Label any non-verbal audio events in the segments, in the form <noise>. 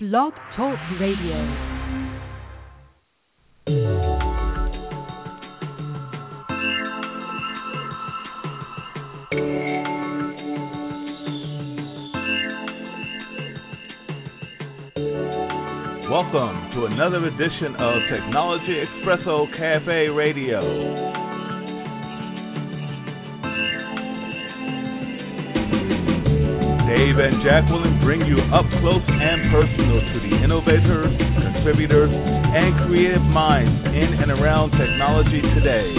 Blog Talk Radio. Welcome to another edition of Technology Expresso Cafe Radio. Dave and Jacqueline bring you up close and personal to the innovators, contributors, and creative minds in and around technology today.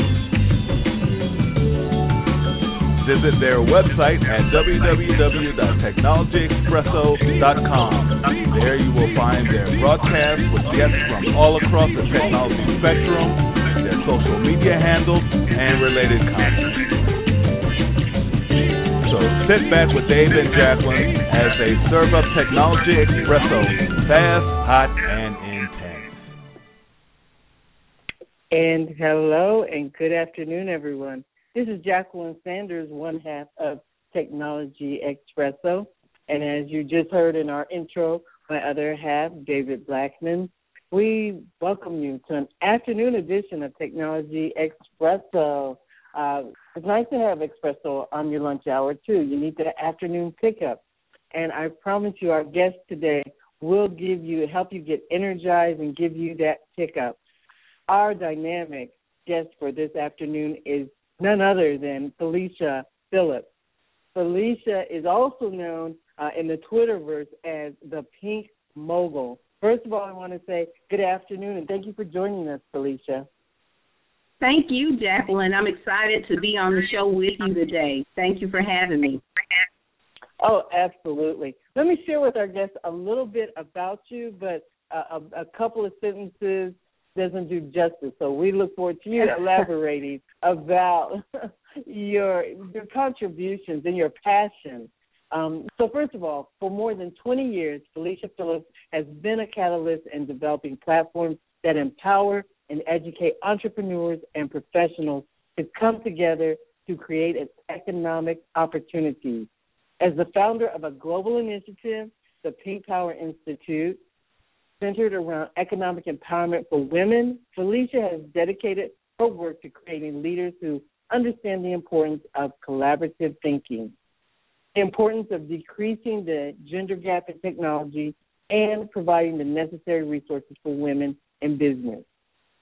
Visit their website at www.technologyexpresso.com. There you will find their broadcasts with guests from all across the technology spectrum, their social media handles, and related content. Sit back with Dave and Jacqueline as they serve up technology espresso, fast, hot, and intense. And hello and good afternoon, everyone. This is Jacqueline Sanders, one half of Technology Espresso. And as you just heard in our intro, my other half, David Blackman. We welcome you to an afternoon edition of Technology Espresso. Uh, it's nice to have espresso on your lunch hour too. You need the afternoon pickup, and I promise you, our guest today will give you help you get energized and give you that pickup. Our dynamic guest for this afternoon is none other than Felicia Phillips. Felicia is also known uh, in the Twitterverse as the Pink Mogul. First of all, I want to say good afternoon and thank you for joining us, Felicia. Thank you, Jacqueline. I'm excited to be on the show with you today. Thank you for having me. Oh, absolutely. Let me share with our guests a little bit about you, but a, a couple of sentences doesn't do justice. So we look forward to you elaborating <laughs> about your your contributions and your passion. Um, so first of all, for more than 20 years, Felicia Phillips has been a catalyst in developing platforms that empower and educate entrepreneurs and professionals to come together to create economic opportunities. As the founder of a global initiative, the Pink Power Institute, centered around economic empowerment for women, Felicia has dedicated her work to creating leaders who understand the importance of collaborative thinking, the importance of decreasing the gender gap in technology, and providing the necessary resources for women in business.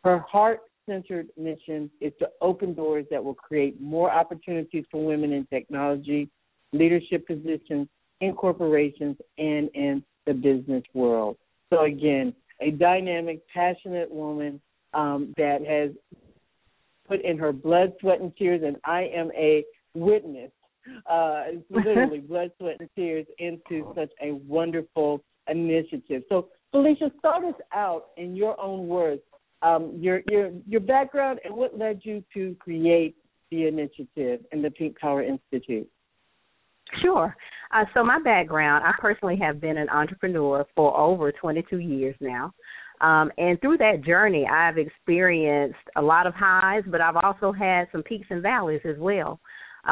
Her heart centered mission is to open doors that will create more opportunities for women in technology, leadership positions, in corporations, and in the business world. So, again, a dynamic, passionate woman um, that has put in her blood, sweat, and tears, and I am a witness, uh, <laughs> literally blood, sweat, and tears into such a wonderful initiative. So, Felicia, start us out in your own words um, your your your background and what led you to create the initiative and the Pink Power Institute. Sure. Uh, so my background, I personally have been an entrepreneur for over 22 years now. Um, and through that journey, I've experienced a lot of highs, but I've also had some peaks and valleys as well.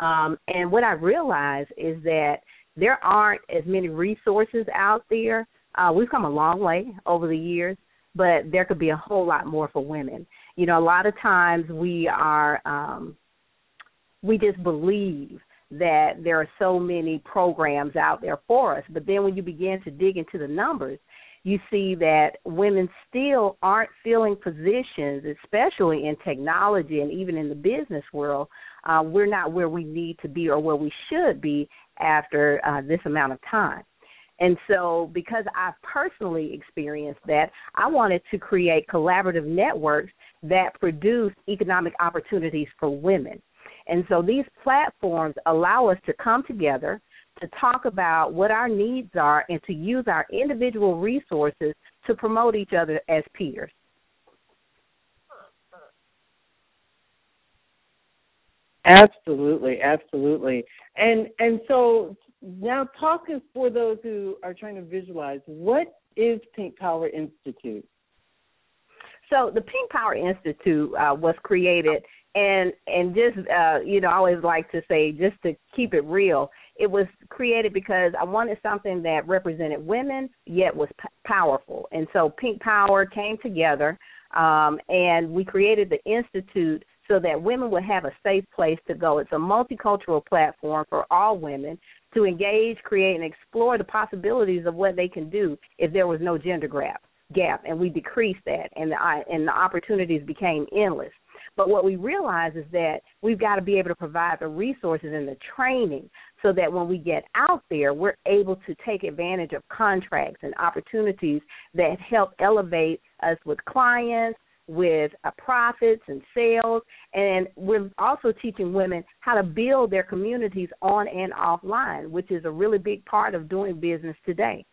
Um, and what I realized is that there aren't as many resources out there. Uh, we've come a long way over the years, but there could be a whole lot more for women. You know, a lot of times we are um we just believe that there are so many programs out there for us, but then when you begin to dig into the numbers, you see that women still aren't filling positions, especially in technology and even in the business world. Uh, we're not where we need to be or where we should be after uh, this amount of time. And so, because I've personally experienced that, I wanted to create collaborative networks that produce economic opportunities for women. And so, these platforms allow us to come together to talk about what our needs are and to use our individual resources to promote each other as peers. Absolutely, absolutely. And and so now talk us for those who are trying to visualize what is Pink Power Institute? So the Pink Power Institute uh, was created and and just uh you know i always like to say just to keep it real it was created because i wanted something that represented women yet was p- powerful and so pink power came together um and we created the institute so that women would have a safe place to go it's a multicultural platform for all women to engage create and explore the possibilities of what they can do if there was no gender gap gap and we decreased that and the and the opportunities became endless. But what we realize is that we've got to be able to provide the resources and the training so that when we get out there, we're able to take advantage of contracts and opportunities that help elevate us with clients, with uh, profits and sales. And we're also teaching women how to build their communities on and offline, which is a really big part of doing business today.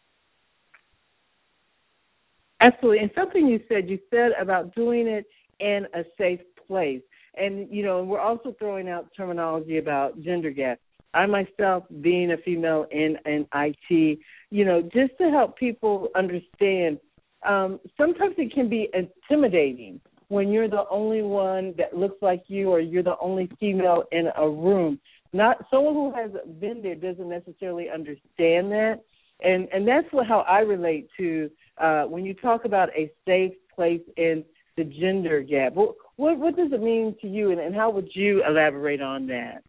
Absolutely. And something you said, you said about doing it in a safe place. And you know, we're also throwing out terminology about gender gap. I myself, being a female in in IT, you know, just to help people understand, um, sometimes it can be intimidating when you're the only one that looks like you, or you're the only female in a room. Not someone who has been there doesn't necessarily understand that, and and that's what how I relate to uh, when you talk about a safe place in the gender gap. What what, what does it mean to you, and, and how would you elaborate on that?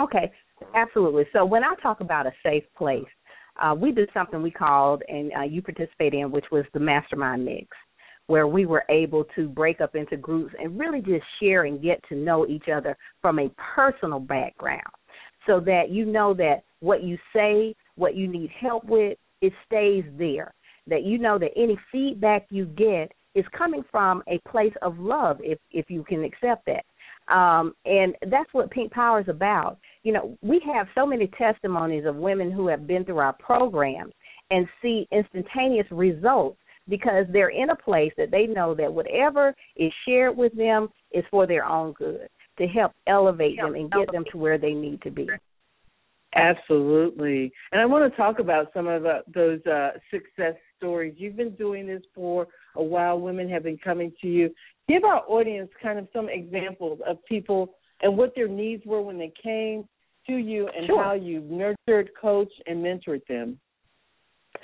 Okay, absolutely. So when I talk about a safe place, uh, we did something we called, and uh, you participated in, which was the mastermind mix, where we were able to break up into groups and really just share and get to know each other from a personal background, so that you know that what you say, what you need help with, it stays there. That you know that any feedback you get is coming from a place of love if if you can accept that um and that's what pink power is about you know we have so many testimonies of women who have been through our programs and see instantaneous results because they're in a place that they know that whatever is shared with them is for their own good to help elevate them and get them to where they need to be Absolutely. And I want to talk about some of those uh, success stories. You've been doing this for a while. Women have been coming to you. Give our audience kind of some examples of people and what their needs were when they came to you and sure. how you nurtured, coached, and mentored them.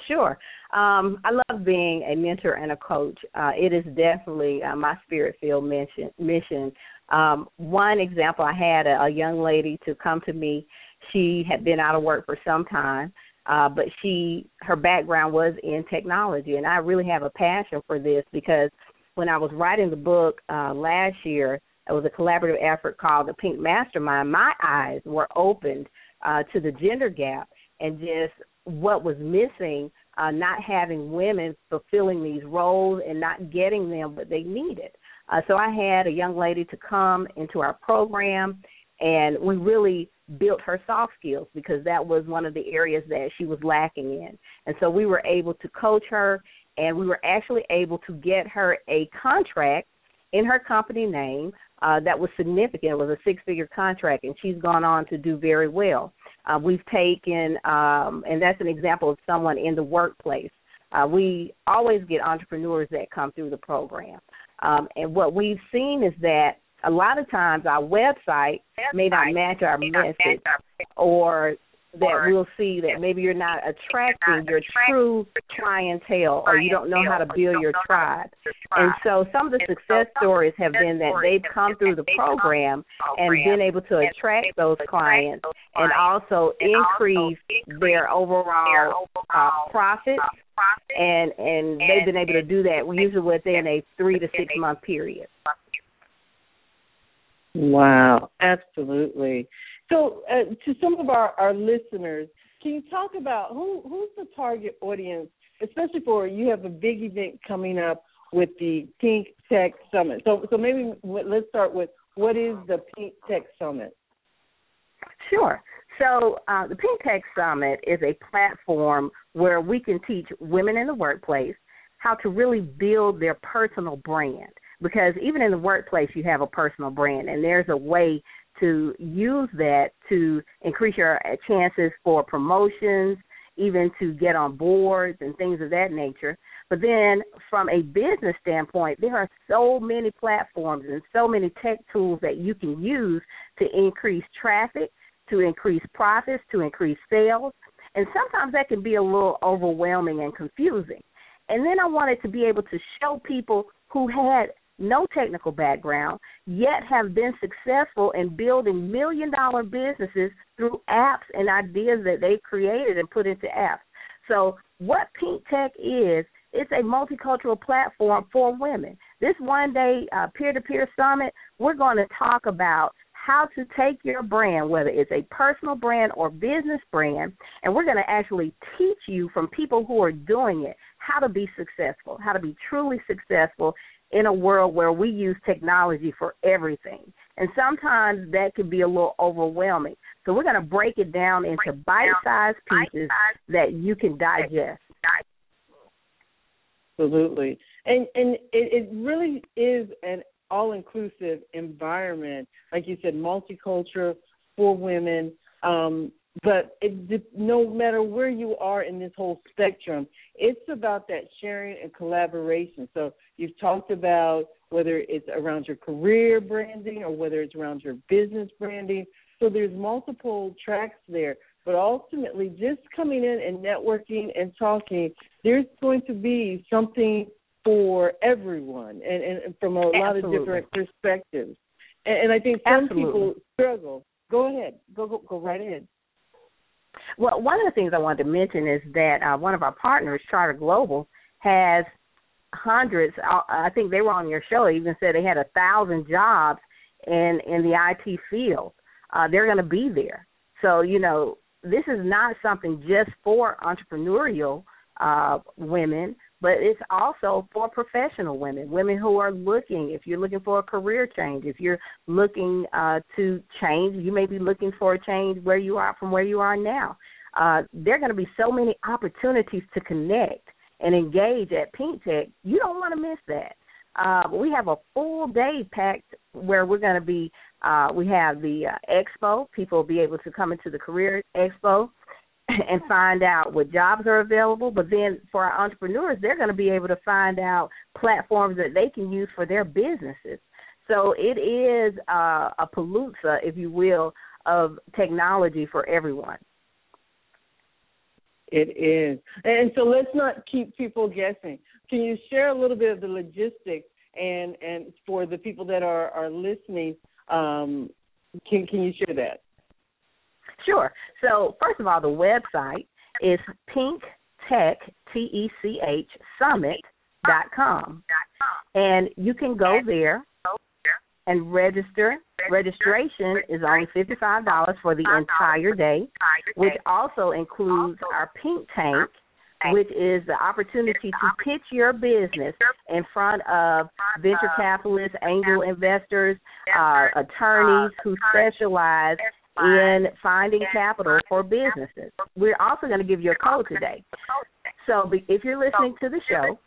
Sure. Um, I love being a mentor and a coach. Uh, it is definitely uh, my spirit filled mission. mission. Um, one example, I had a, a young lady to come to me. She had been out of work for some time, uh, but she her background was in technology, and I really have a passion for this because when I was writing the book uh, last year, it was a collaborative effort called the Pink Mastermind. My eyes were opened uh, to the gender gap and just what was missing, uh, not having women fulfilling these roles and not getting them what they needed. Uh, so I had a young lady to come into our program, and we really built her soft skills because that was one of the areas that she was lacking in. And so we were able to coach her, and we were actually able to get her a contract in her company name uh, that was significant. It was a six-figure contract, and she's gone on to do very well. Uh, we've taken, um, and that's an example of someone in the workplace. Uh, we always get entrepreneurs that come through the program. Um, and what we've seen is that a lot of times our website may not match our message or that we'll see that maybe you're not attracting your true clientele or you don't know how to build your tribe. And so some of the success stories have been that they've come through the program and been able to attract those clients and also increase their overall uh, profits and and they've been able to do that usually within a 3 to 6 month period. Wow, absolutely. So, uh, to some of our, our listeners, can you talk about who who's the target audience, especially for you have a big event coming up with the Pink Tech Summit. So, so maybe let's start with what is the Pink Tech Summit? Sure. So, uh, the Pink Tech Summit is a platform where we can teach women in the workplace how to really build their personal brand because even in the workplace you have a personal brand and there's a way to use that to increase your chances for promotions even to get on boards and things of that nature. But then from a business standpoint, there are so many platforms and so many tech tools that you can use to increase traffic, to increase profits, to increase sales. And sometimes that can be a little overwhelming and confusing. And then I wanted to be able to show people who had no technical background, yet have been successful in building million dollar businesses through apps and ideas that they created and put into apps. So, what Pink Tech is, it's a multicultural platform for women. This one day peer to peer summit, we're going to talk about how to take your brand, whether it's a personal brand or business brand, and we're going to actually teach you from people who are doing it how to be successful, how to be truly successful in a world where we use technology for everything. And sometimes that can be a little overwhelming. So we're going to break it down into bite-sized pieces that you can digest. Absolutely. And and it, it really is an all-inclusive environment, like you said, multicultural for women. Um, but it, no matter where you are in this whole spectrum, it's about that sharing and collaboration. So you've talked about whether it's around your career branding or whether it's around your business branding. So there's multiple tracks there. But ultimately, just coming in and networking and talking, there's going to be something for everyone, and, and from a Absolutely. lot of different perspectives. And, and I think some Absolutely. people struggle. Go ahead. Go go go right ahead. Well, one of the things I wanted to mention is that uh, one of our partners, Charter Global, has hundreds. uh, I think they were on your show. Even said they had a thousand jobs in in the IT field. Uh, they're going to be there. So you know, this is not something just for entrepreneurial uh, women, but it's also for professional women, women who are looking. If you're looking for a career change, if you're looking uh, to change, you may be looking for a change where you are from where you are now. Uh, there are going to be so many opportunities to connect and engage at Pink Tech. You don't want to miss that. Uh, we have a full day packed where we're going to be. Uh, we have the uh, expo. People will be able to come into the career expo <laughs> and find out what jobs are available. But then for our entrepreneurs, they're going to be able to find out platforms that they can use for their businesses. So it is uh, a palooza, if you will, of technology for everyone. It is. And so let's not keep people guessing. Can you share a little bit of the logistics and and for the people that are are listening, um, can can you share that? Sure. So first of all, the website is Pink Tech T E C H Summit dot com, and you can go there and register. Registration is only fifty five dollars for the entire day, which also includes our Pink Tank, which is the opportunity to pitch your business in front of venture capitalists, angel investors, uh, attorneys who specialize in finding capital for businesses. We're also going to give you a code today. So if you're listening to the show,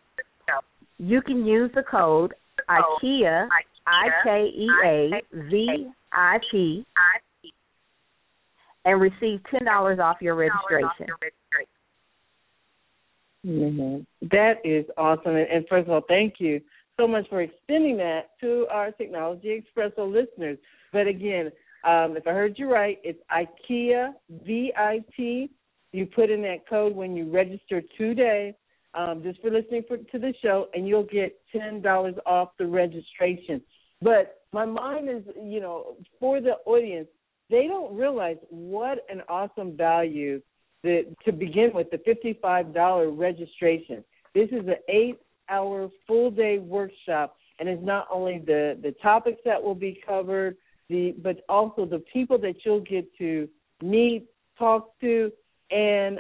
you can use the code IKEA, I K E A V I P, and receive $10 off your registration. Mm-hmm. That is awesome. And, and first of all, thank you so much for extending that to our Technology Expresso listeners. But again, um, if I heard you right, it's IKEA VIT. You put in that code when you register today, um, just for listening for, to the show, and you'll get ten dollars off the registration. But my mind is, you know, for the audience, they don't realize what an awesome value that to begin with the fifty-five dollar registration. This is an eight-hour full-day workshop, and it's not only the the topics that will be covered, the but also the people that you'll get to meet, talk to, and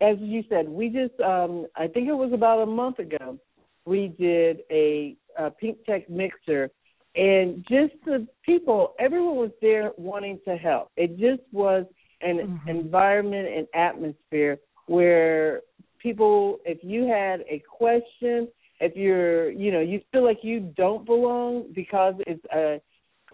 as you said, we just um, I think it was about a month ago, we did a, a Pink Tech mixer, and just the people, everyone was there wanting to help. It just was an Mhm. environment and atmosphere where people, if you had a question, if you're, you know, you feel like you don't belong because it's a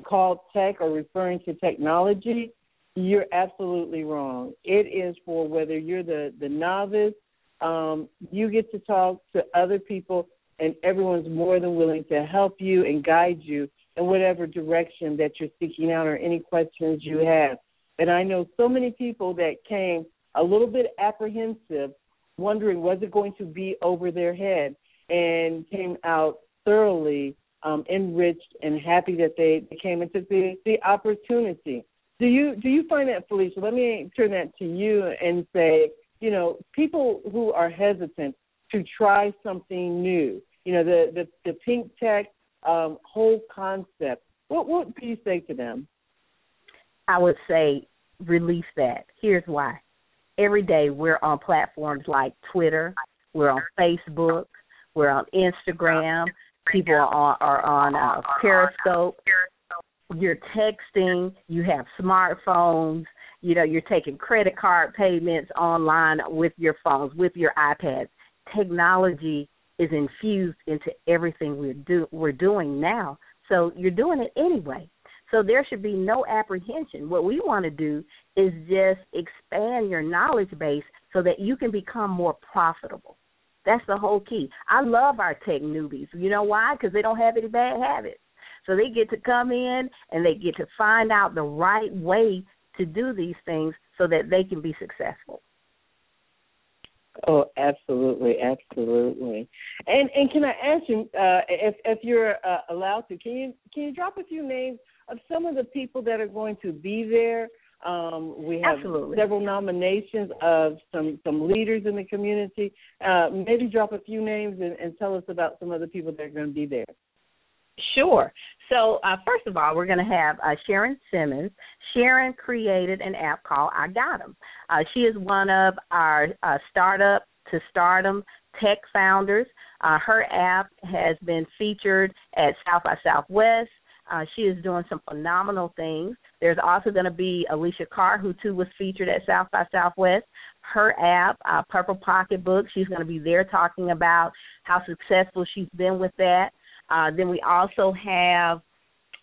called tech or referring to technology, You're absolutely wrong. It is for whether you're the the novice, um, you get to talk to other people, and everyone's more than willing to help you and guide you in whatever direction that you're seeking out or any questions you have. And I know so many people that came a little bit apprehensive, wondering was it going to be over their head, and came out thoroughly um, enriched and happy that they, came took the, the opportunity. Do you do you find that, Felicia? Let me turn that to you and say, you know, people who are hesitant to try something new, you know, the the, the pink tech um, whole concept. What what do you say to them? I would say release that. Here's why. Every day we're on platforms like Twitter, we're on Facebook, we're on Instagram, people are on, are on uh, Periscope. You're texting, you have smartphones, you know, you're taking credit card payments online with your phones, with your iPads. Technology is infused into everything we're do we're doing now. So you're doing it anyway. So there should be no apprehension. What we want to do is just expand your knowledge base so that you can become more profitable. That's the whole key. I love our tech newbies. You know why? Because they don't have any bad habits. So they get to come in and they get to find out the right way to do these things so that they can be successful. Oh, absolutely, absolutely. And and can I ask you uh, if if you're uh, allowed to, can you can you drop a few names of some of the people that are going to be there? Um, we have Absolutely. several nominations of some some leaders in the community. Uh, maybe drop a few names and, and tell us about some of the people that are going to be there. Sure. So, uh, first of all, we're going to have uh, Sharon Simmons. Sharon created an app called I Got 'em. Uh, she is one of our uh, startup to stardom tech founders. Uh, her app has been featured at South by Southwest. Uh, she is doing some phenomenal things. There's also going to be Alicia Carr, who too was featured at South by Southwest. Her app, uh, Purple Pocketbook, she's going to be there talking about how successful she's been with that. Uh, then we also have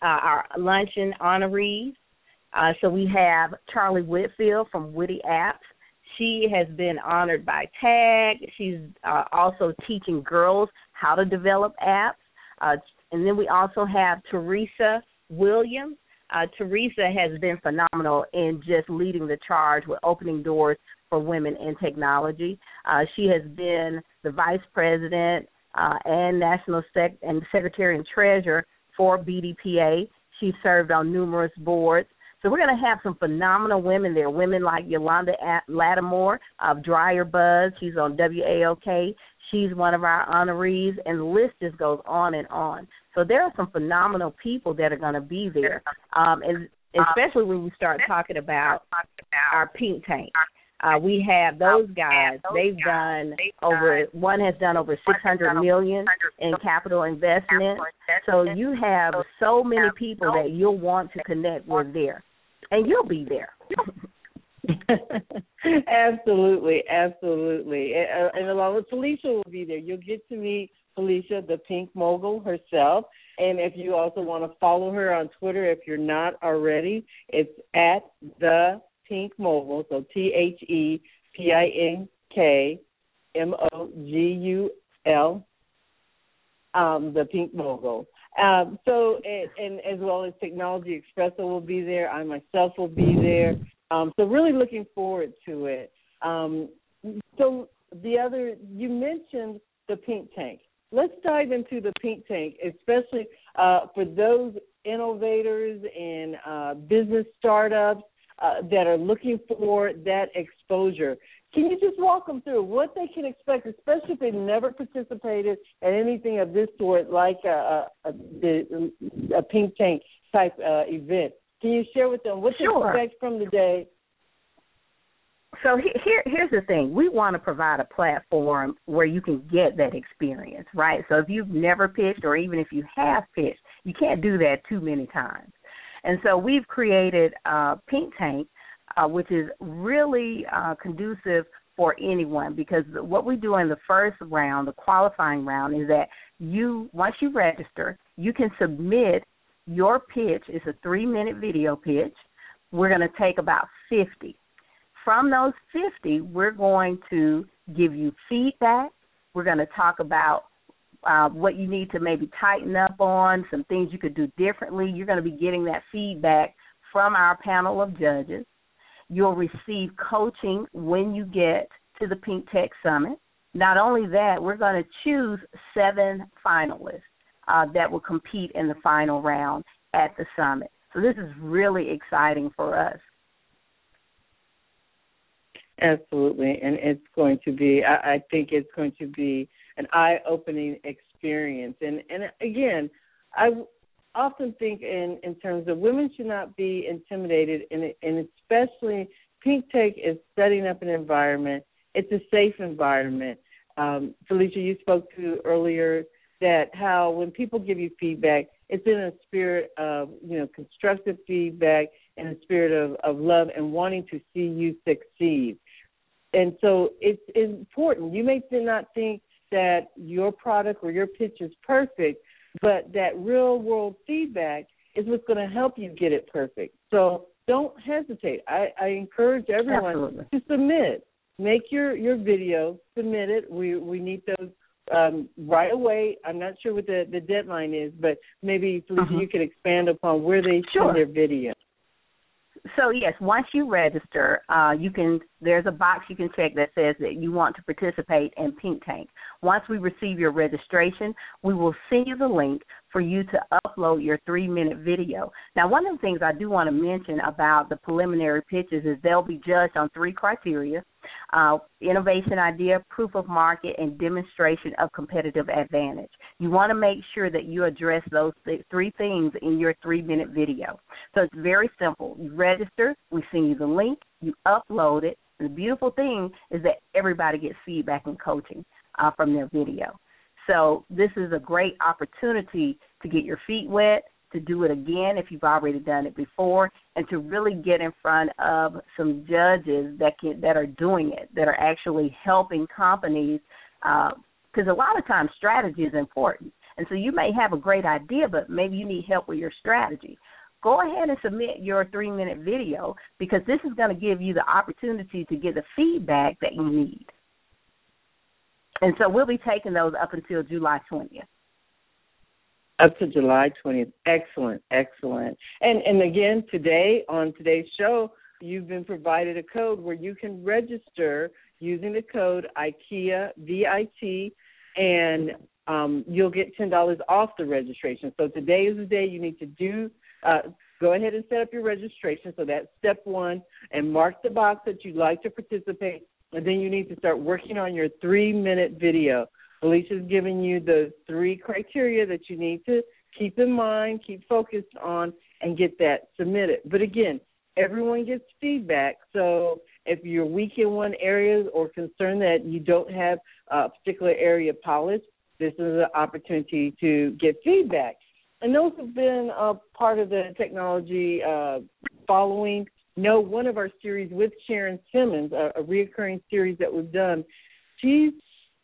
uh, our luncheon honorees. Uh, so we have Charlie Whitfield from Witty Apps. She has been honored by TAG. She's uh, also teaching girls how to develop apps. Uh, and then we also have Teresa Williams. Uh, Teresa has been phenomenal in just leading the charge with opening doors for women in technology. Uh, she has been the vice president uh, and national sec- and secretary and treasurer for BDPA. She served on numerous boards. So we're going to have some phenomenal women there. Women like Yolanda Lattimore of Dryer Buzz. She's on WAOK. She's one of our honorees, and the list just goes on and on. So there are some phenomenal people that are going to be there, um, and especially when we start talking about our pink tank. Uh, we have those guys. They've done over one has done over six hundred million in capital investment. So you have so many people that you'll want to connect with there, and you'll be there. <laughs> absolutely, absolutely. And, and along with Felicia will be there. You'll get to meet Felicia, the pink mogul herself. And if you also want to follow her on Twitter, if you're not already, it's at the Pink Mogul. So T H E P I N K M O G U L. Um, the Pink Mogul. Um, so, and, and as well as Technology Expresso will be there. I myself will be there. Um, so really looking forward to it. Um, so the other, you mentioned the pink tank. Let's dive into the pink tank, especially uh, for those innovators and uh, business startups uh, that are looking for that exposure. Can you just walk them through what they can expect, especially if they've never participated in anything of this sort, like a, a, a, a pink tank type uh, event? Can you share with them what sure. to expect from the day? So here, here's the thing: we want to provide a platform where you can get that experience, right? So if you've never pitched, or even if you have pitched, you can't do that too many times. And so we've created uh, Pink Tank, uh, which is really uh, conducive for anyone because what we do in the first round, the qualifying round, is that you once you register, you can submit your pitch it's a three minute video pitch we're going to take about 50. From those 50, we're going to give you feedback. We're going to talk about uh, what you need to maybe tighten up on, some things you could do differently. You're going to be getting that feedback from our panel of judges. You'll receive coaching when you get to the Pink Tech Summit. Not only that, we're going to choose seven finalists uh, that will compete in the final round at the summit. So this is really exciting for us. Absolutely, and it's going to be. I, I think it's going to be an eye-opening experience. And and again, I often think in in terms of women should not be intimidated, and and especially Pink Tech is setting up an environment. It's a safe environment. Um, Felicia, you spoke to earlier that how when people give you feedback, it's in a spirit of you know constructive feedback and a spirit of, of love and wanting to see you succeed. And so it's important. You may not think that your product or your pitch is perfect, but that real world feedback is what's going to help you get it perfect. So don't hesitate. I, I encourage everyone Absolutely. to submit. Make your your video, submit it. We we need those um, right away. I'm not sure what the, the deadline is, but maybe uh-huh. you could expand upon where they sure. send their video. So yes, once you register, uh, you can. There's a box you can check that says that you want to participate in Pink Tank. Once we receive your registration, we will send you the link for you to upload your three minute video. Now, one of the things I do want to mention about the preliminary pitches is they'll be judged on three criteria uh, innovation idea, proof of market, and demonstration of competitive advantage. You want to make sure that you address those th- three things in your three minute video. So it's very simple. You register, we send you the link, you upload it. The beautiful thing is that everybody gets feedback and coaching uh, from their video. So this is a great opportunity to get your feet wet, to do it again if you've already done it before, and to really get in front of some judges that can that are doing it, that are actually helping companies. Because uh, a lot of times strategy is important, and so you may have a great idea, but maybe you need help with your strategy. Go ahead and submit your three minute video because this is going to give you the opportunity to get the feedback that you need. And so we'll be taking those up until July 20th. Up to July 20th. Excellent, excellent. And and again, today on today's show, you've been provided a code where you can register using the code IKEA VIT, and um, you'll get ten dollars off the registration. So today is the day you need to do. Uh, go ahead and set up your registration. So that's step one, and mark the box that you'd like to participate and then you need to start working on your three minute video. Felicia's giving you the three criteria that you need to keep in mind, keep focused on, and get that submitted. But again, everyone gets feedback. So if you're weak in one area or concerned that you don't have a particular area polished, this is an opportunity to get feedback. And those have been a part of the technology uh, following know one of our series with Sharon Simmons, a, a reoccurring series that we've done. She's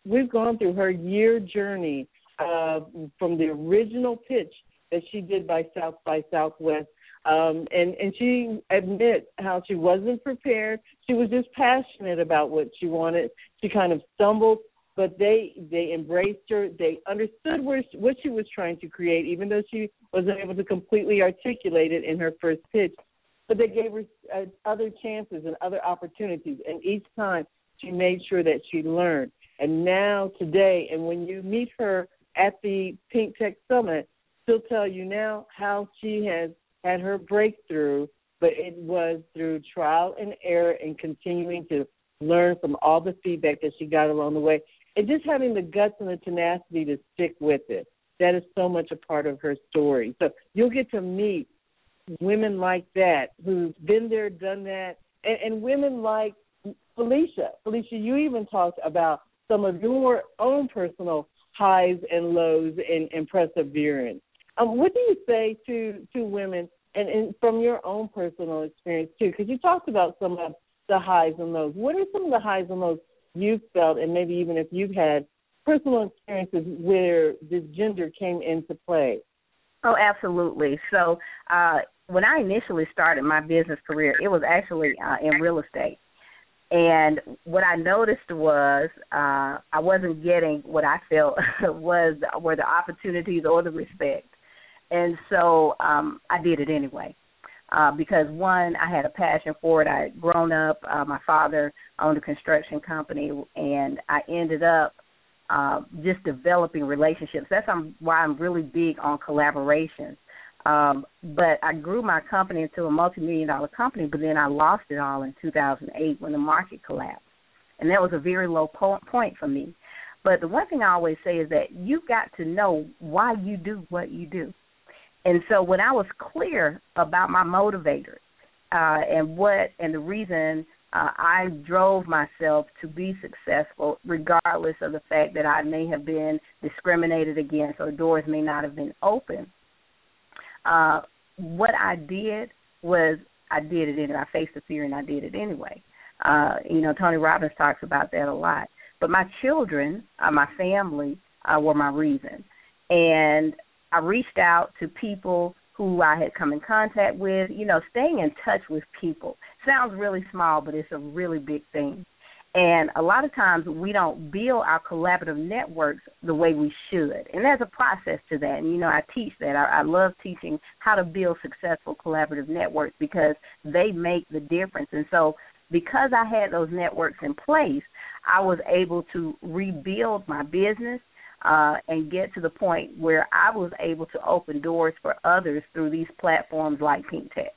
we've gone through her year journey uh, from the original pitch that she did by South by Southwest. Um, and and she admits how she wasn't prepared. She was just passionate about what she wanted. She kind of stumbled, but they they embraced her. They understood where she, what she was trying to create, even though she wasn't able to completely articulate it in her first pitch but they gave her uh, other chances and other opportunities. And each time she made sure that she learned. And now, today, and when you meet her at the Pink Tech Summit, she'll tell you now how she has had her breakthrough, but it was through trial and error and continuing to learn from all the feedback that she got along the way and just having the guts and the tenacity to stick with it. That is so much a part of her story. So you'll get to meet women like that who've been there, done that, and, and women like Felicia. Felicia, you even talked about some of your own personal highs and lows and, perseverance. Um, what do you say to to women, and, and from your own personal experience too? Because you talked about some of the highs and lows. What are some of the highs and lows you've felt, and maybe even if you've had personal experiences where this gender came into play? Oh, absolutely. So, uh, when I initially started my business career, it was actually uh, in real estate. And what I noticed was uh, I wasn't getting what I felt <laughs> was were the opportunities or the respect, and so um, I did it anyway. Uh, because one, I had a passion for it. I had grown up. Uh, my father owned a construction company, and I ended up uh, just developing relationships. That's why I'm really big on collaboration. Um, but I grew my company into a multi-million dollar company, but then I lost it all in 2008 when the market collapsed, and that was a very low po- point for me. But the one thing I always say is that you've got to know why you do what you do. And so when I was clear about my motivators uh, and what and the reason uh, I drove myself to be successful, regardless of the fact that I may have been discriminated against or doors may not have been open uh, what I did was I did it anyway. I faced the fear and I did it anyway. Uh, you know, Tony Robbins talks about that a lot. But my children, uh, my family, uh, were my reason. And I reached out to people who I had come in contact with, you know, staying in touch with people. Sounds really small, but it's a really big thing. And a lot of times we don't build our collaborative networks the way we should. And there's a process to that. And, you know, I teach that. I, I love teaching how to build successful collaborative networks because they make the difference. And so because I had those networks in place, I was able to rebuild my business uh, and get to the point where I was able to open doors for others through these platforms like Pink Tech.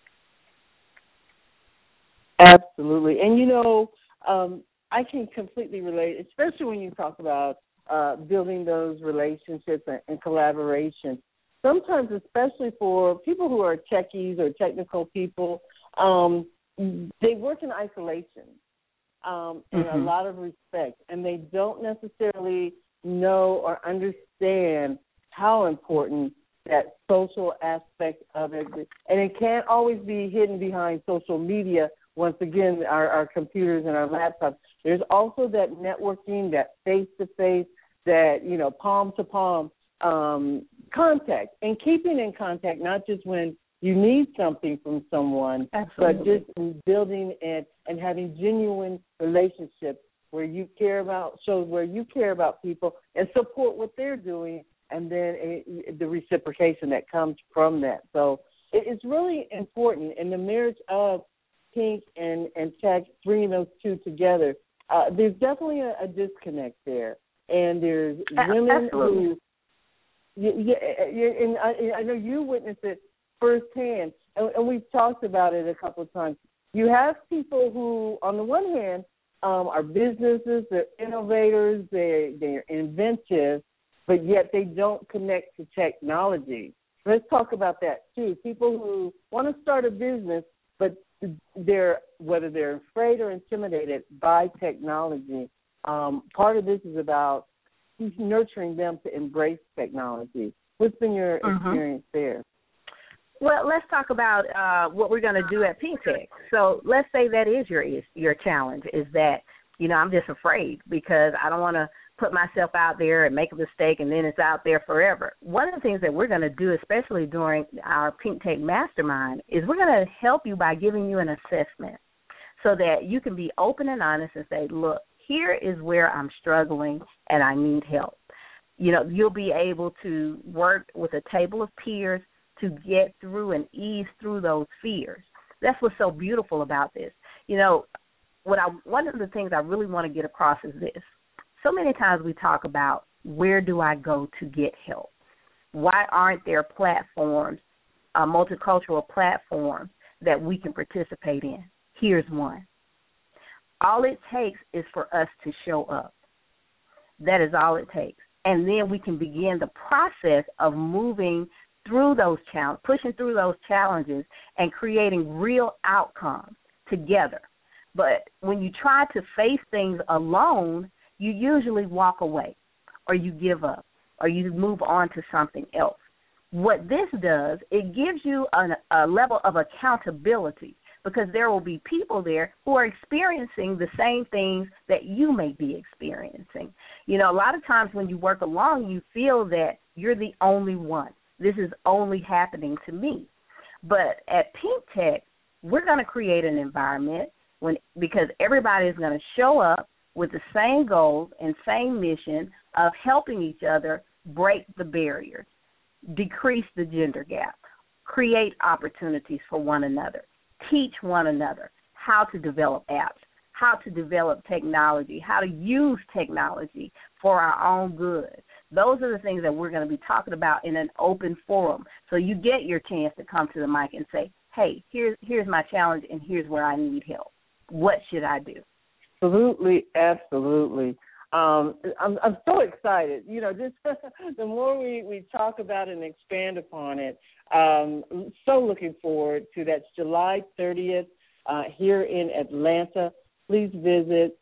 Absolutely. And, you know, um, I can completely relate, especially when you talk about uh, building those relationships and, and collaboration. Sometimes, especially for people who are techies or technical people, um, they work in isolation um, in mm-hmm. a lot of respects, and they don't necessarily know or understand how important that social aspect of it. And it can't always be hidden behind social media. Once again, our, our computers and our laptops. There's also that networking, that face to face, that you know palm to palm um, contact, and keeping in contact not just when you need something from someone, Absolutely. but just building and and having genuine relationships where you care about shows where you care about people and support what they're doing, and then it, the reciprocation that comes from that. So it, it's really important in the marriage of Pink and and Tech, bringing those two together uh, there's definitely a, a disconnect there, and there's women Absolutely. who, yeah, yeah, and I, I know you witnessed it firsthand, and, and we've talked about it a couple of times. You have people who, on the one hand, um, are businesses, they're innovators, they they're inventive, but yet they don't connect to technology. Let's talk about that too. People who want to start a business but they're whether they're afraid or intimidated by technology. Um, part of this is about nurturing them to embrace technology. What's been your mm-hmm. experience there? Well, let's talk about uh, what we're going to do at Pink Tech. So let's say that is your your challenge is that you know I'm just afraid because I don't want to put myself out there and make a mistake and then it's out there forever. One of the things that we're going to do, especially during our Pink Tape Mastermind, is we're going to help you by giving you an assessment so that you can be open and honest and say, look, here is where I'm struggling and I need help. You know, you'll be able to work with a table of peers to get through and ease through those fears. That's what's so beautiful about this. You know, what I one of the things I really want to get across is this so many times we talk about where do I go to get help? Why aren't there platforms, uh, multicultural platforms that we can participate in? Here's one. All it takes is for us to show up. That is all it takes. And then we can begin the process of moving through those challenges, pushing through those challenges and creating real outcomes together. But when you try to face things alone, you usually walk away or you give up or you move on to something else. What this does, it gives you an, a level of accountability because there will be people there who are experiencing the same things that you may be experiencing. You know, a lot of times when you work alone, you feel that you're the only one. this is only happening to me. But at Pink Tech, we're going to create an environment when because everybody is going to show up with the same goals and same mission of helping each other break the barriers, decrease the gender gap, create opportunities for one another, teach one another how to develop apps, how to develop technology, how to use technology for our own good. Those are the things that we're going to be talking about in an open forum. So you get your chance to come to the mic and say, "Hey, here's here's my challenge and here's where I need help. What should I do?" Absolutely, absolutely. Um, I'm I'm so excited. You know, just <laughs> the more we we talk about and expand upon it, um, so looking forward to that July 30th uh, here in Atlanta. Please visit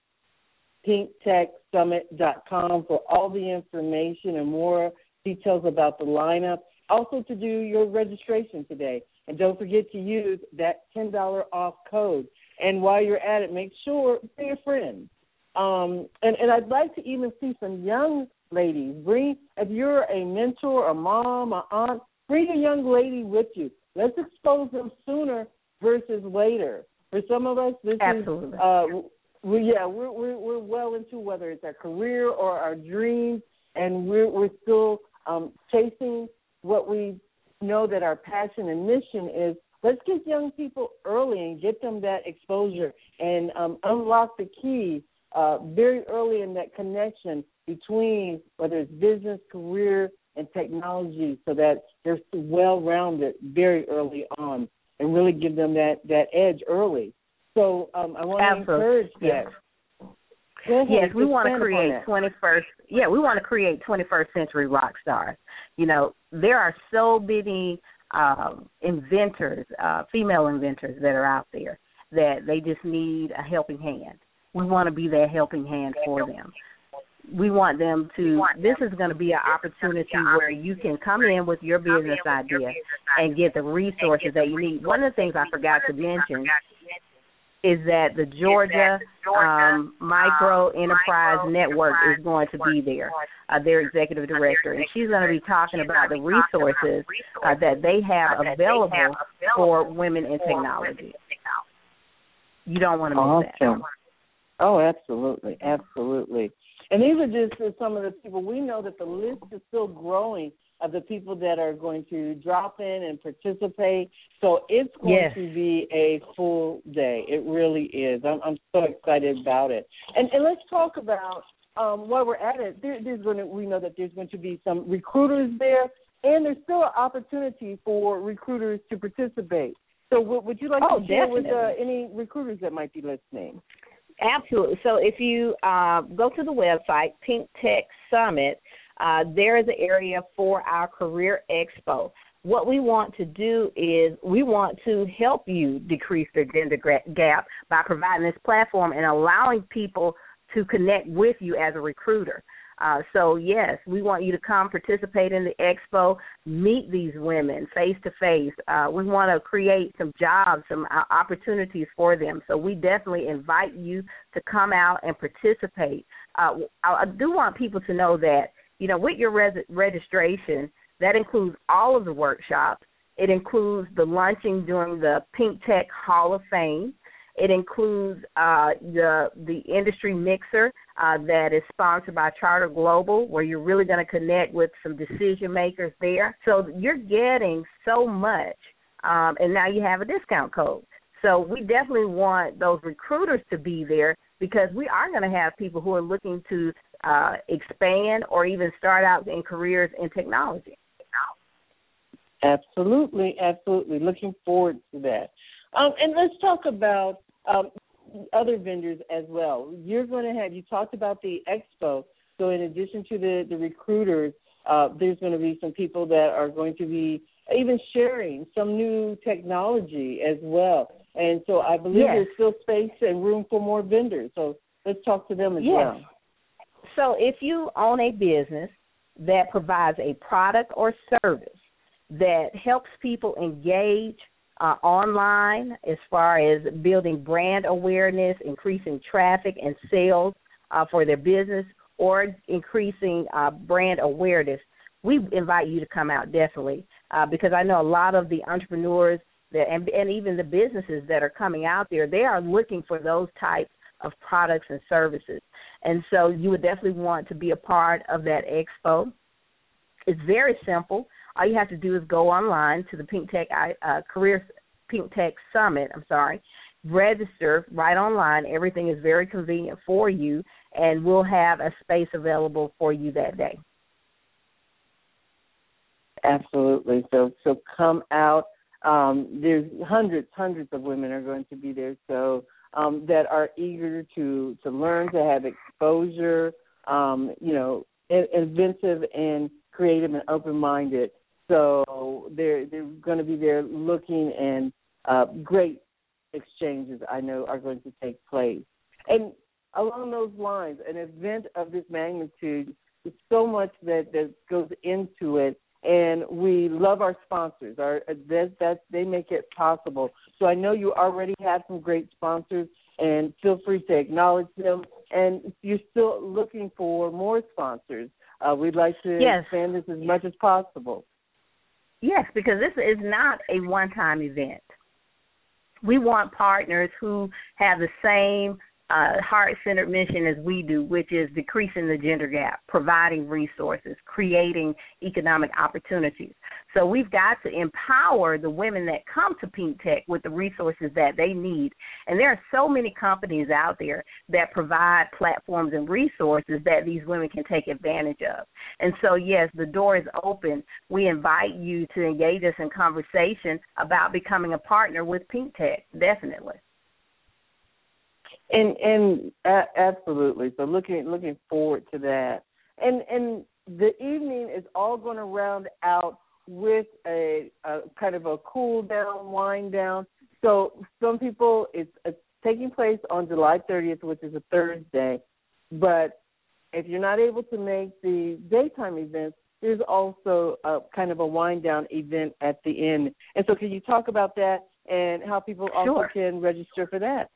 pinktechsummit.com for all the information and more details about the lineup. Also, to do your registration today. And don't forget to use that $10 off code. And while you're at it, make sure bring a friend. Um, and, and I'd like to even see some young ladies. Bring if you're a mentor, a mom, a aunt, bring a young lady with you. Let's expose them sooner versus later. For some of us, this Absolutely. is uh, we, yeah, we're, we're we're well into whether it's our career or our dreams, and we're we're still um, chasing what we know that our passion and mission is. Let's get young people early and get them that exposure and um, unlock the key uh, very early in that connection between whether it's business, career, and technology, so that they're well rounded very early on, and really give them that that edge early. So um, I want to encourage that. Yes. Yes, we want to create 21st. Yeah, we want to create 21st century rock stars. You know, there are so many um, inventors, uh, female inventors that are out there that they just need a helping hand. We want to be that helping hand for them. We want them to. This is going to be an opportunity where you can come in with your business idea and get the resources that you need. One of the things I forgot to mention is that the Georgia um, Micro Enterprise Network is going to be there, uh, their executive director, and she's going to be talking about the resources uh, that they have available for women in technology. You don't want to miss awesome. that. Oh, absolutely, absolutely. And these are just some of the people we know that the list is still growing of the people that are going to drop in and participate. So it's going yes. to be a full day. It really is. I'm, I'm so excited about it. And, and let's talk about um, while we're at it. There, there's going to, we know that there's going to be some recruiters there, and there's still an opportunity for recruiters to participate. So, would, would you like oh, to share definitely. with uh, any recruiters that might be listening? Absolutely. So if you uh, go to the website, Pink Tech Summit, uh, there is an area for our Career Expo. What we want to do is we want to help you decrease the gender gap by providing this platform and allowing people to connect with you as a recruiter. Uh, so yes, we want you to come participate in the expo, meet these women face to face. We want to create some jobs, some uh, opportunities for them. So we definitely invite you to come out and participate. Uh, I, I do want people to know that you know with your res- registration, that includes all of the workshops. It includes the lunching during the Pink Tech Hall of Fame. It includes uh, the the industry mixer uh, that is sponsored by Charter Global, where you're really going to connect with some decision makers there. So you're getting so much, um, and now you have a discount code. So we definitely want those recruiters to be there because we are going to have people who are looking to uh, expand or even start out in careers in technology. Absolutely, absolutely. Looking forward to that. Um, and let's talk about um, other vendors as well. You're going to have, you talked about the expo. So, in addition to the, the recruiters, uh, there's going to be some people that are going to be even sharing some new technology as well. And so, I believe yes. there's still space and room for more vendors. So, let's talk to them as yes. well. So, if you own a business that provides a product or service that helps people engage uh, online as far as building brand awareness, increasing traffic and sales uh, for their business, or increasing uh, brand awareness. we invite you to come out definitely uh, because I know a lot of the entrepreneurs that and, and even the businesses that are coming out there, they are looking for those types of products and services. And so you would definitely want to be a part of that expo. It's very simple. All you have to do is go online to the Pink Tech uh, Career Pink Tech Summit. I'm sorry, register right online. Everything is very convenient for you, and we'll have a space available for you that day. Absolutely. So so come out. Um, there's hundreds, hundreds of women are going to be there. So um, that are eager to to learn, to have exposure. Um, you know, inventive and creative and open minded. So they're they're going to be there looking and uh, great exchanges I know are going to take place. And along those lines, an event of this magnitude, is so much that, that goes into it. And we love our sponsors. Our that, that they make it possible. So I know you already have some great sponsors, and feel free to acknowledge them. And you're still looking for more sponsors. Uh, we'd like to yes. expand this as much as possible. Yes, because this is not a one-time event we want partners who have the same uh, heart centered mission as we do, which is decreasing the gender gap, providing resources, creating economic opportunities. So we've got to empower the women that come to Pink Tech with the resources that they need. And there are so many companies out there that provide platforms and resources that these women can take advantage of. And so, yes, the door is open. We invite you to engage us in conversation about becoming a partner with Pink Tech, definitely. And and uh, absolutely. So looking looking forward to that. And and the evening is all going to round out with a, a kind of a cool down, wind down. So some people it's, it's taking place on July 30th, which is a Thursday. But if you're not able to make the daytime events, there's also a kind of a wind down event at the end. And so, can you talk about that and how people also sure. can register for that?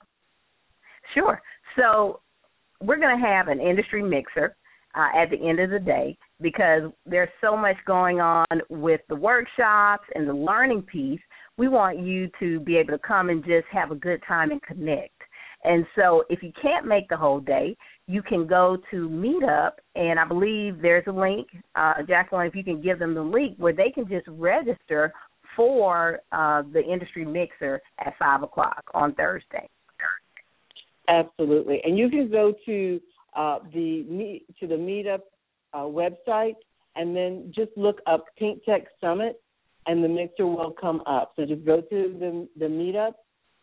Sure. So we're going to have an industry mixer uh, at the end of the day because there's so much going on with the workshops and the learning piece. We want you to be able to come and just have a good time and connect. And so if you can't make the whole day, you can go to Meetup, and I believe there's a link. Uh, Jacqueline, if you can give them the link where they can just register for uh, the industry mixer at 5 o'clock on Thursday. Absolutely, and you can go to uh, the to the meetup uh, website and then just look up Pink Tech Summit, and the mixer will come up. So just go to the the meetup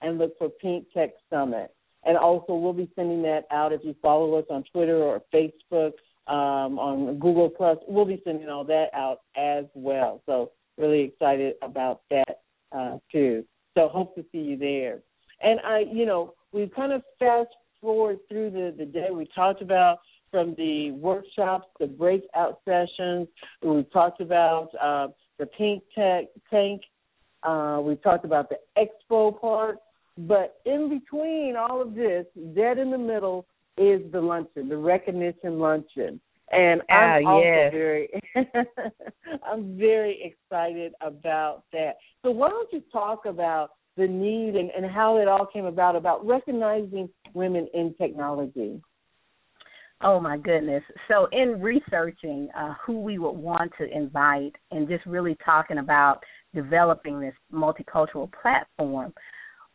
and look for Pink Tech Summit. And also, we'll be sending that out if you follow us on Twitter or Facebook, um, on Google Plus. We'll be sending all that out as well. So really excited about that uh, too. So hope to see you there. And I, you know, we kind of fast forward through the, the day. We talked about from the workshops, the breakout sessions. We talked about uh, the pink tech tank. Uh, we talked about the expo part. But in between all of this, dead in the middle, is the luncheon, the recognition luncheon. And I'm ah, also yes. very <laughs> I'm very excited about that. So why don't you talk about the need and, and how it all came about about recognizing women in technology. Oh my goodness. So in researching uh, who we would want to invite and just really talking about developing this multicultural platform,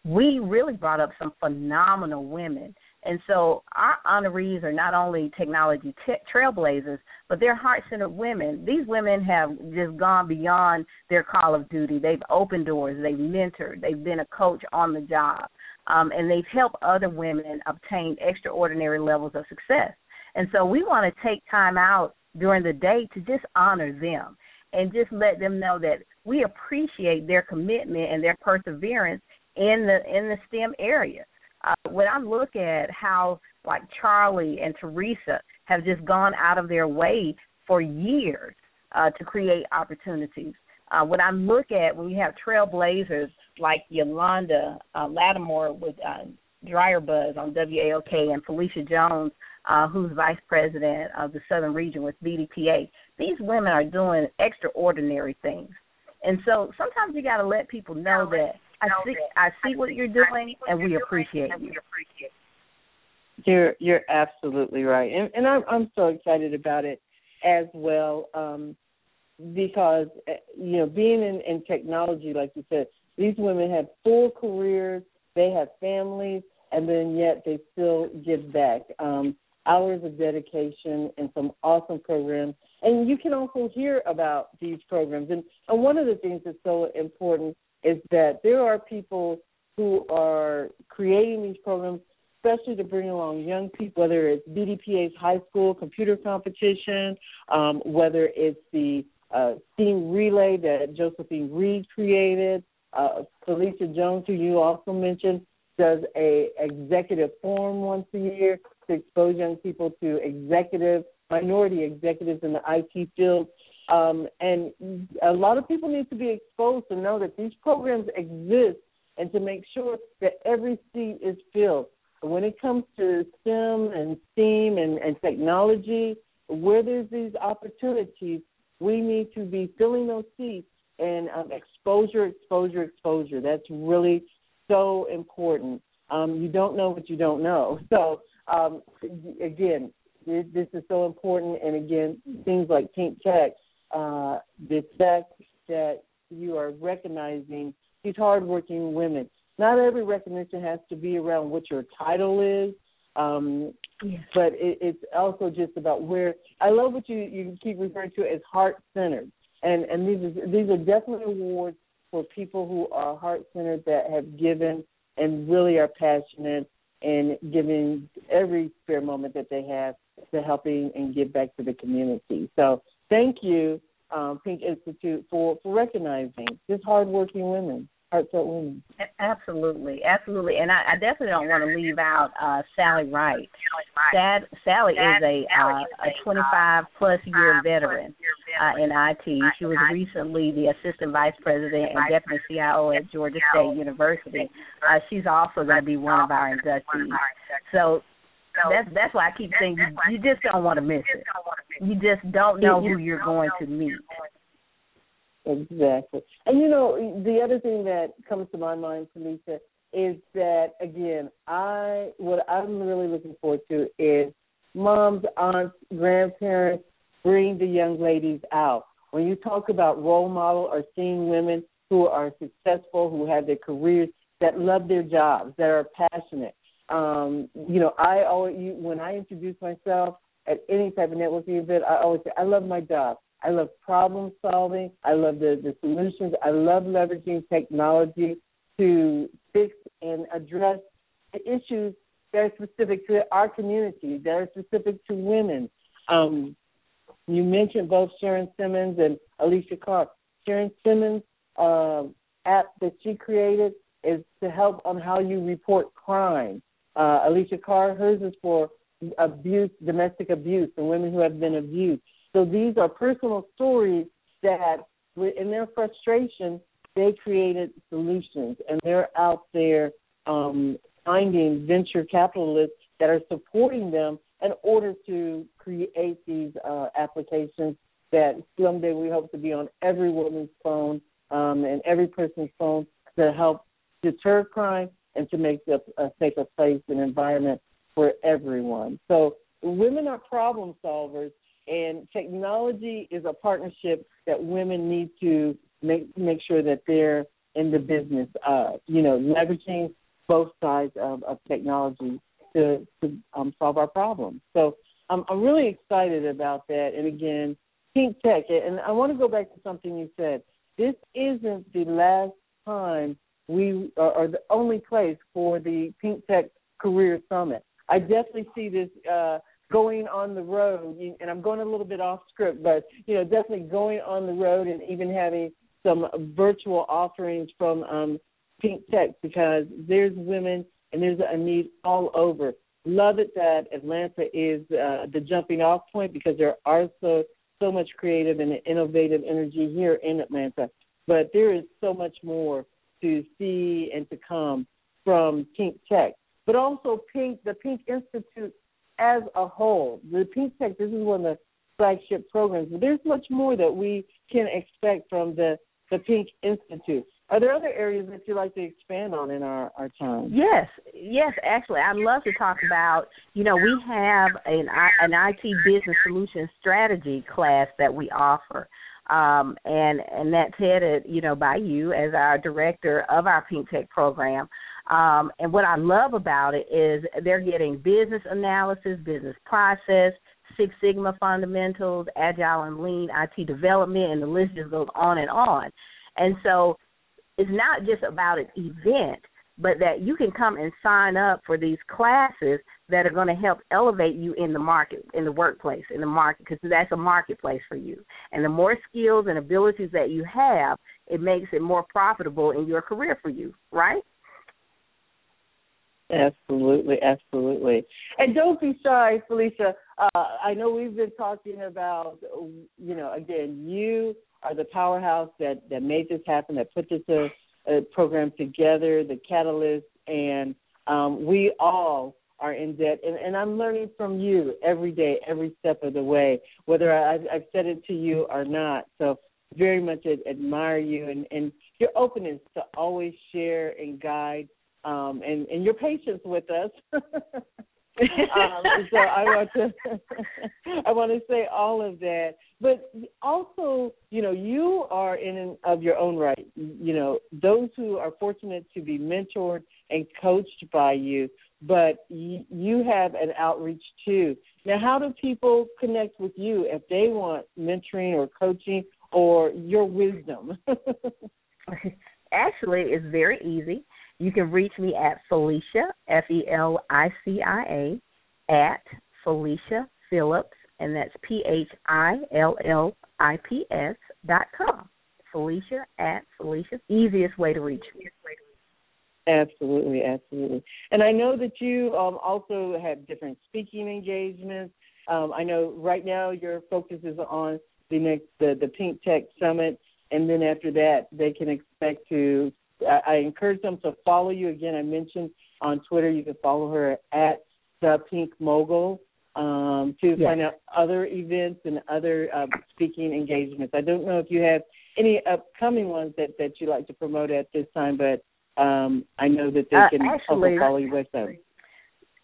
we really brought up some phenomenal women and so our honorees are not only technology t- trailblazers, but they're heart centered women. These women have just gone beyond their call of duty. They've opened doors, they've mentored, they've been a coach on the job, um, and they've helped other women obtain extraordinary levels of success. And so we want to take time out during the day to just honor them and just let them know that we appreciate their commitment and their perseverance in the in the STEM area uh, when I look at how like Charlie and Teresa have just gone out of their way for years uh, to create opportunities. Uh, when I look at when you have trailblazers like Yolanda uh, Lattimore with uh, Dryer Buzz on WAOK and Felicia Jones, uh, who's vice president of the Southern Region with BDPA, these women are doing extraordinary things. And so sometimes you got to let people know that I see I see what you're doing and we appreciate you. You're you're absolutely right, and and I'm I'm so excited about it as well um, because eh, you know being in, in technology, like you said, these women have full careers, they have families, and then yet they still give back. Um, hours of dedication and some awesome programs. And you can also hear about these programs. And, and one of the things that's so important is that there are people who are creating these programs especially to bring along young people, whether it's BDPA's high school computer competition, um, whether it's the uh, STEAM relay that Josephine Reed created. Uh, Felicia Jones, who you also mentioned, does a executive forum once a year to expose young people to executive minority executives in the IT field. Um, and a lot of people need to be exposed to know that these programs exist and to make sure that every seat is filled when it comes to STEM and STEAM and, and technology, where there's these opportunities, we need to be filling those seats and um, exposure, exposure, exposure. That's really so important. Um, you don't know what you don't know. <laughs> So um, again, this, is so important. And again, things like Pink Tech, uh, the fact that you are recognizing these hardworking women not every recognition has to be around what your title is. Um, yes. But it, it's also just about where I love what you you keep referring to as heart centered, and and these are, these are definitely awards for people who are heart centered that have given and really are passionate and giving every spare moment that they have to helping and give back to the community. So thank you, um, Pink Institute, for for recognizing just hardworking women heartfelt women. Absolutely, absolutely, and I, I definitely don't want to leave out uh, Sally Wright. Sad, Sally is a uh, a 25 plus year veteran uh, in IT. She was recently the assistant vice president and deputy CIO at Georgia State University. Uh, she's also going to be one of our inductees. So that's that's why I keep saying you, you just don't want to miss it. You just don't know who you're going to meet. Exactly. And you know, the other thing that comes to my mind, Felicia, is that again, I what I'm really looking forward to is moms, aunts, grandparents bring the young ladies out. When you talk about role model or seeing women who are successful, who have their careers, that love their jobs, that are passionate. Um, you know, I always when I introduce myself at any type of networking event, I always say I love my job. I love problem solving. I love the, the solutions. I love leveraging technology to fix and address the issues that are specific to our community, that are specific to women. Um, you mentioned both Sharon Simmons and Alicia Carr. Sharon Simmons' uh, app that she created is to help on how you report crime. Uh, Alicia Carr, hers is for abuse, domestic abuse, and women who have been abused. So these are personal stories that, in their frustration, they created solutions, and they're out there um, finding venture capitalists that are supporting them in order to create these uh, applications that someday we hope to be on every woman's phone um, and every person's phone to help deter crime and to make a, a safer place and environment for everyone. So women are problem solvers, and technology is a partnership that women need to make make sure that they're in the business of, you know, leveraging both sides of, of technology to, to um, solve our problems. So um, I'm really excited about that. And again, Pink Tech, and I want to go back to something you said. This isn't the last time we are, are the only place for the Pink Tech Career Summit. I definitely see this uh, going on the road, and I'm going a little bit off script, but you know, definitely going on the road and even having some virtual offerings from um, Pink Tech because there's women and there's a need all over. Love it that Atlanta is uh, the jumping off point because there are so so much creative and innovative energy here in Atlanta, but there is so much more to see and to come from Pink Tech. But also Pink, the Pink Institute as a whole. The Pink Tech, this is one of the flagship programs. But there's much more that we can expect from the the Pink Institute. Are there other areas that you'd like to expand on in our, our time? Yes, yes. Actually, I'd love to talk about. You know, we have an an IT business solution strategy class that we offer, um, and and that's headed, you know, by you as our director of our Pink Tech program. Um, and what I love about it is they're getting business analysis, business process, Six Sigma fundamentals, agile and lean IT development, and the list just goes on and on. And so it's not just about an event, but that you can come and sign up for these classes that are going to help elevate you in the market, in the workplace, in the market, because that's a marketplace for you. And the more skills and abilities that you have, it makes it more profitable in your career for you, right? Absolutely, absolutely. And don't be shy, Felicia. Uh, I know we've been talking about, you know, again, you are the powerhouse that that made this happen, that put this uh, program together, the catalyst, and um, we all are in debt. And, and I'm learning from you every day, every step of the way, whether I, I've said it to you or not. So very much admire you and, and your openness to always share and guide um, and, and your patience with us. <laughs> um, so I want to <laughs> I want to say all of that, but also, you know, you are in and of your own right. You know, those who are fortunate to be mentored and coached by you, but you have an outreach too. Now, how do people connect with you if they want mentoring or coaching or your wisdom? <laughs> Actually, it's very easy. You can reach me at Felicia, F E L I C I A, at Felicia Phillips, and that's P H I L L I P S dot com. Felicia at Felicia. Easiest way to reach me. Absolutely, absolutely. And I know that you um, also have different speaking engagements. Um, I know right now your focus is on the next the, the Pink Tech Summit, and then after that they can expect to I, I encourage them to follow you. Again, I mentioned on Twitter you can follow her at the Pink Mogul um, to yes. find out other events and other um, speaking engagements. I don't know if you have any upcoming ones that that you like to promote at this time, but um, I know that they uh, can actually, also follow you with them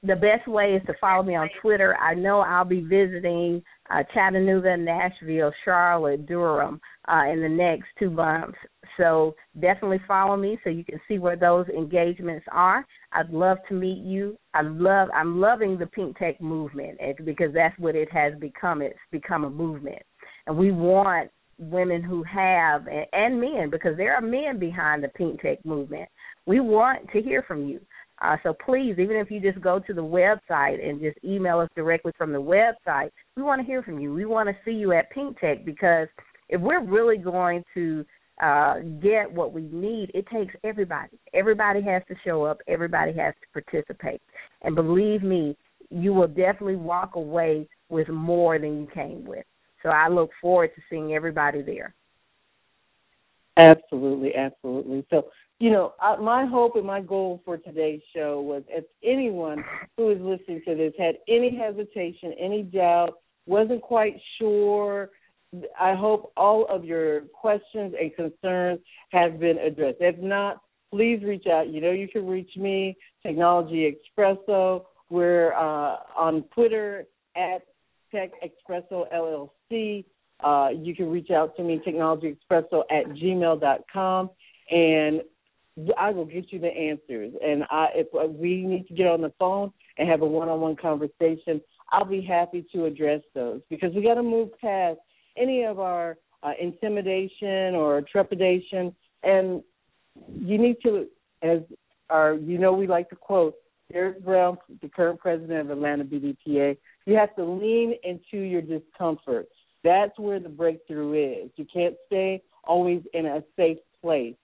the best way is to follow me on Twitter. I know I'll be visiting uh, Chattanooga, Nashville, Charlotte, Durham uh, in the next two months. So definitely follow me so you can see where those engagements are. I'd love to meet you. I love I'm loving the Pink Tech movement because that's what it has become. It's become a movement, and we want women who have and men because there are men behind the Pink Tech movement. We want to hear from you. Uh, so please, even if you just go to the website and just email us directly from the website, we want to hear from you. We want to see you at Pink Tech because if we're really going to uh, get what we need, it takes everybody. Everybody has to show up. Everybody has to participate. And believe me, you will definitely walk away with more than you came with. So I look forward to seeing everybody there. Absolutely, absolutely. So you know, I, my hope and my goal for today's show was if anyone who is listening to this had any hesitation, any doubt, wasn't quite sure, I hope all of your questions and concerns have been addressed. If not, please reach out. You know, you can reach me, Technology Expresso. We're uh, on Twitter at Tech Expresso LLC. Uh, you can reach out to me, Technology Expresso at gmail.com. And I will get you the answers. And I, if we need to get on the phone and have a one-on-one conversation, I'll be happy to address those because we got to move past any of our uh, intimidation or trepidation. And you need to, as our, you know, we like to quote Derek Brown, the current president of Atlanta BDPA. You have to lean into your discomfort. That's where the breakthrough is. You can't stay always in a safe place.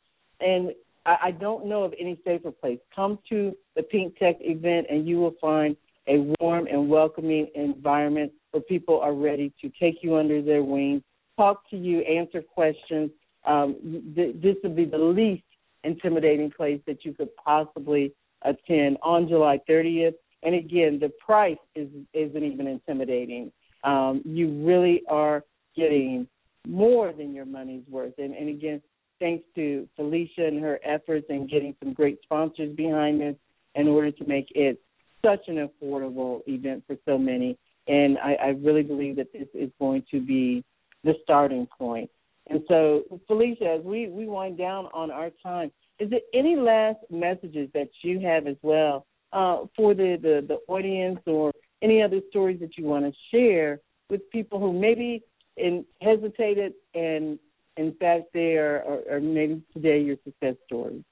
And I, I don't know of any safer place. Come to the Pink Tech event, and you will find a warm and welcoming environment where people are ready to take you under their wings, talk to you, answer questions. Um, th- this would be the least intimidating place that you could possibly attend on July 30th. And again, the price is isn't even intimidating. um, you really are getting more than your money's worth. And, and again, thanks to Felicia and her efforts in getting some great sponsors behind this in order to make it such an affordable event for so many. And I, I really believe that this is going to be the starting point. And so, Felicia, as we, we wind down on our time, is there any last messages that you have as well uh, for the, the, the audience or any other stories that you want to share with people who maybe in, hesitated and in fact they are or, or maybe today your success stories?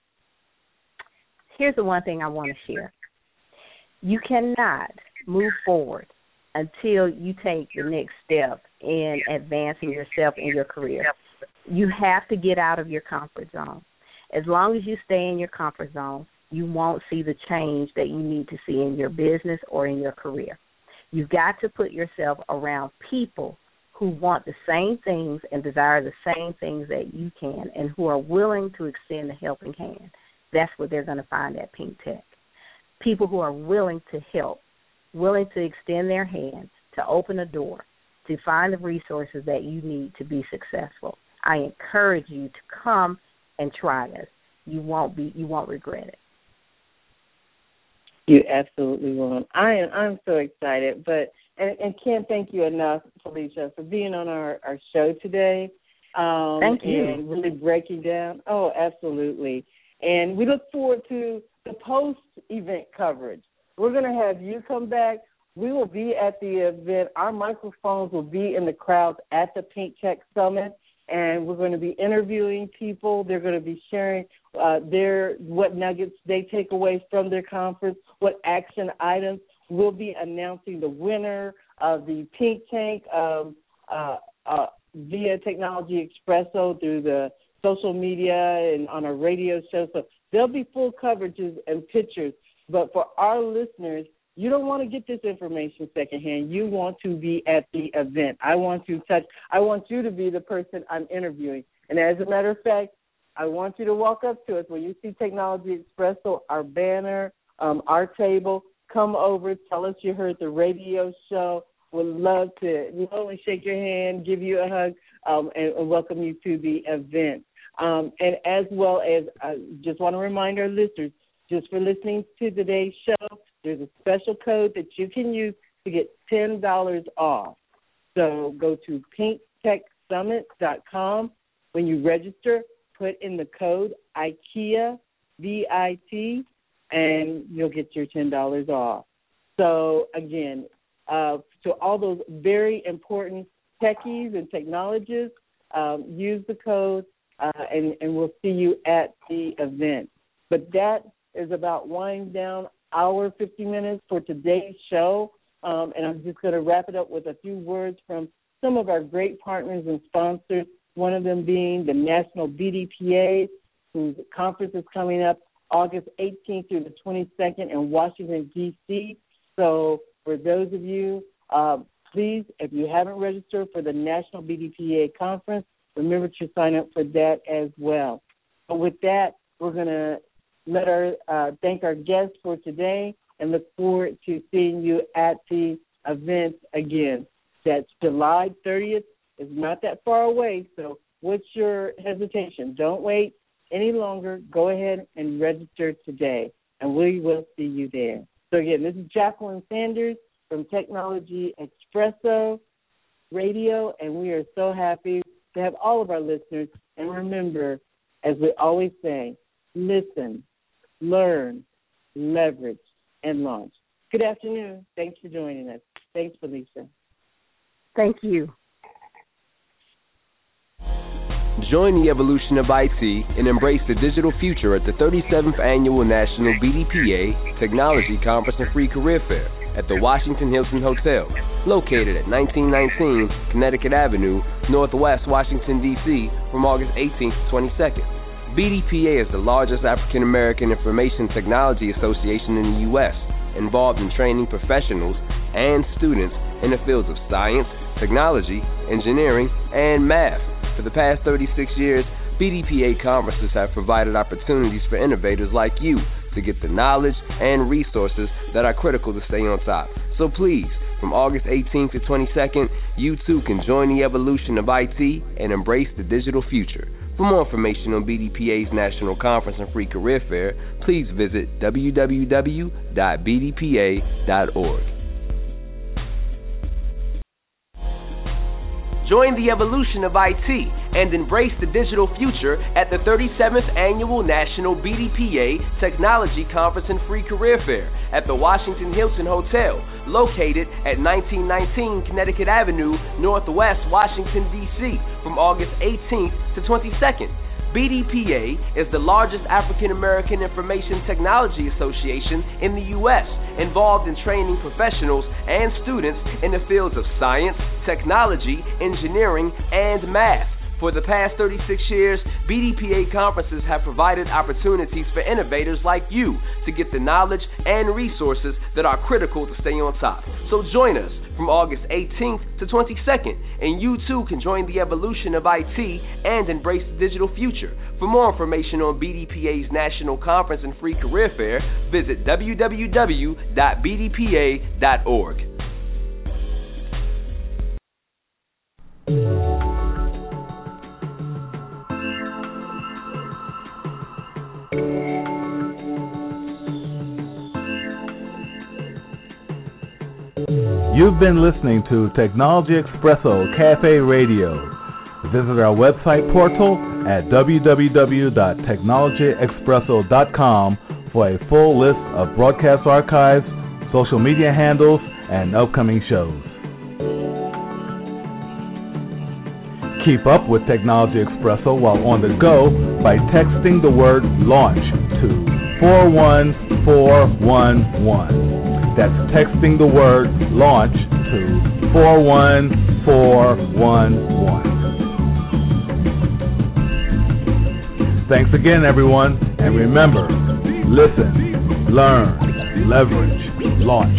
Here's the one thing I want to share. You cannot move forward until you take the next step in advancing yourself in your career. You have to get out of your comfort zone. As long as you stay in your comfort zone, you won't see the change that you need to see in your business or in your career. You've got to put yourself around people who want the same things and desire the same things that you can and who are willing to extend the helping hand. That's what they're going to find at Pink Tech. People who are willing to help, willing to extend their hands, to open a door, to find the resources that you need to be successful. I encourage you to come and try this. You won't be you won't regret it. You absolutely won't. I am I'm so excited, but and, and can't thank you enough, Felicia, for being on our, our show today. Um, thank you. And really breaking down. Oh, absolutely. And we look forward to the post event coverage. We're going to have you come back. We will be at the event. Our microphones will be in the crowds at the Pink Tech Summit, and we're going to be interviewing people. They're going to be sharing uh, their what nuggets they take away from their conference, what action items we'll be announcing the winner of the Pink Tank um, uh, uh, via Technology Expresso through the social media and on our radio show. So there'll be full coverages and pictures. But for our listeners, you don't want to get this information secondhand. You want to be at the event. I want to touch. I want you to be the person I'm interviewing. And as a matter of fact, I want you to walk up to us when you see Technology Expresso, our banner, um, our table come over, tell us you heard the radio show. Would love to not only shake your hand, give you a hug, um, and, and, welcome you to the event. Um, and as well as, I just want to remind our listeners, just for listening to today's show, there's a special code that you can use to get ten dollars off. So go to pinktechsummit.com. When you register, put in the code IKEA V I T and you'll get your ten dollars off. So again, uh, to all those very important techies and technologists, um, use the code, uh, and, and we'll see you at the event. But that is about winding down our 50 minutes for today's show. Um, and I'm just going to wrap it up with a few words from some of our great partners and sponsors, one of them being the National BDPA, whose conference is coming up August 18th through the 22nd in Washington, D.C. So for those of you, uh, please, if you haven't registered for the National BDPA Conference, remember to sign up for that as well. But with that, we're going to let our uh, thank our guests for today and look forward to seeing you at the event again. That's July 30th. It's not that far away, so what's your hesitation? Don't wait any longer, go ahead and register today, and we will see you there. So, again, this is Jacqueline Sanders from Technology Expresso Radio, and we are so happy to have all of our listeners. And remember, as we always say, listen, learn, leverage, and launch. Good afternoon. Thanks for joining us. Thanks, Felicia. Thank you. Join the evolution of IT and embrace the digital future at the 37th Annual National BDPA Technology Conference and Free Career Fair at the Washington Hilton Hotel, located at 1919 Connecticut Avenue, Northwest Washington, D.C., from August 18th to 22nd. BDPA is the largest African American Information Technology Association in the U.S., involved in training professionals and students in the fields of science, technology, engineering, and math. For the past 36 years, BDPA conferences have provided opportunities for innovators like you to get the knowledge and resources that are critical to stay on top. So please, From August 18th to 22nd, you too can join the evolution of IT and embrace the digital future. For more information on BDPA's National Conference and Free Career Fair, please visit www.bdpa.org. Join the evolution of IT and embrace the digital future at the 37th Annual National BDPA Technology Conference and Free Career Fair at the Washington Hilton Hotel, located at 1919 Connecticut Avenue, Northwest Washington, D.C., from August 18th to 22nd. BDPA is the largest African American Information Technology Association in the U.S., involved in training professionals and students in the fields of science, technology, engineering, and math. For the past 36 years, BDPA conferences have provided opportunities for innovators like you to get the knowledge and resources that are critical to stay on top. So join us from August 18th to 22nd, and you too can join the evolution of IT and embrace the digital future. For more information on BDPA's National Conference and Free Career Fair, visit www.bdpa.org. You've been listening to Technology Expresso Cafe Radio. Visit our website portal at www.technologyexpresso.com for a full list of broadcast archives, social media handles, and upcoming shows. Keep up with Technology Expresso while on the go by texting the word launch to 41411. That's texting the word launch to 41411. Thanks again, everyone. And remember listen, learn, leverage, launch.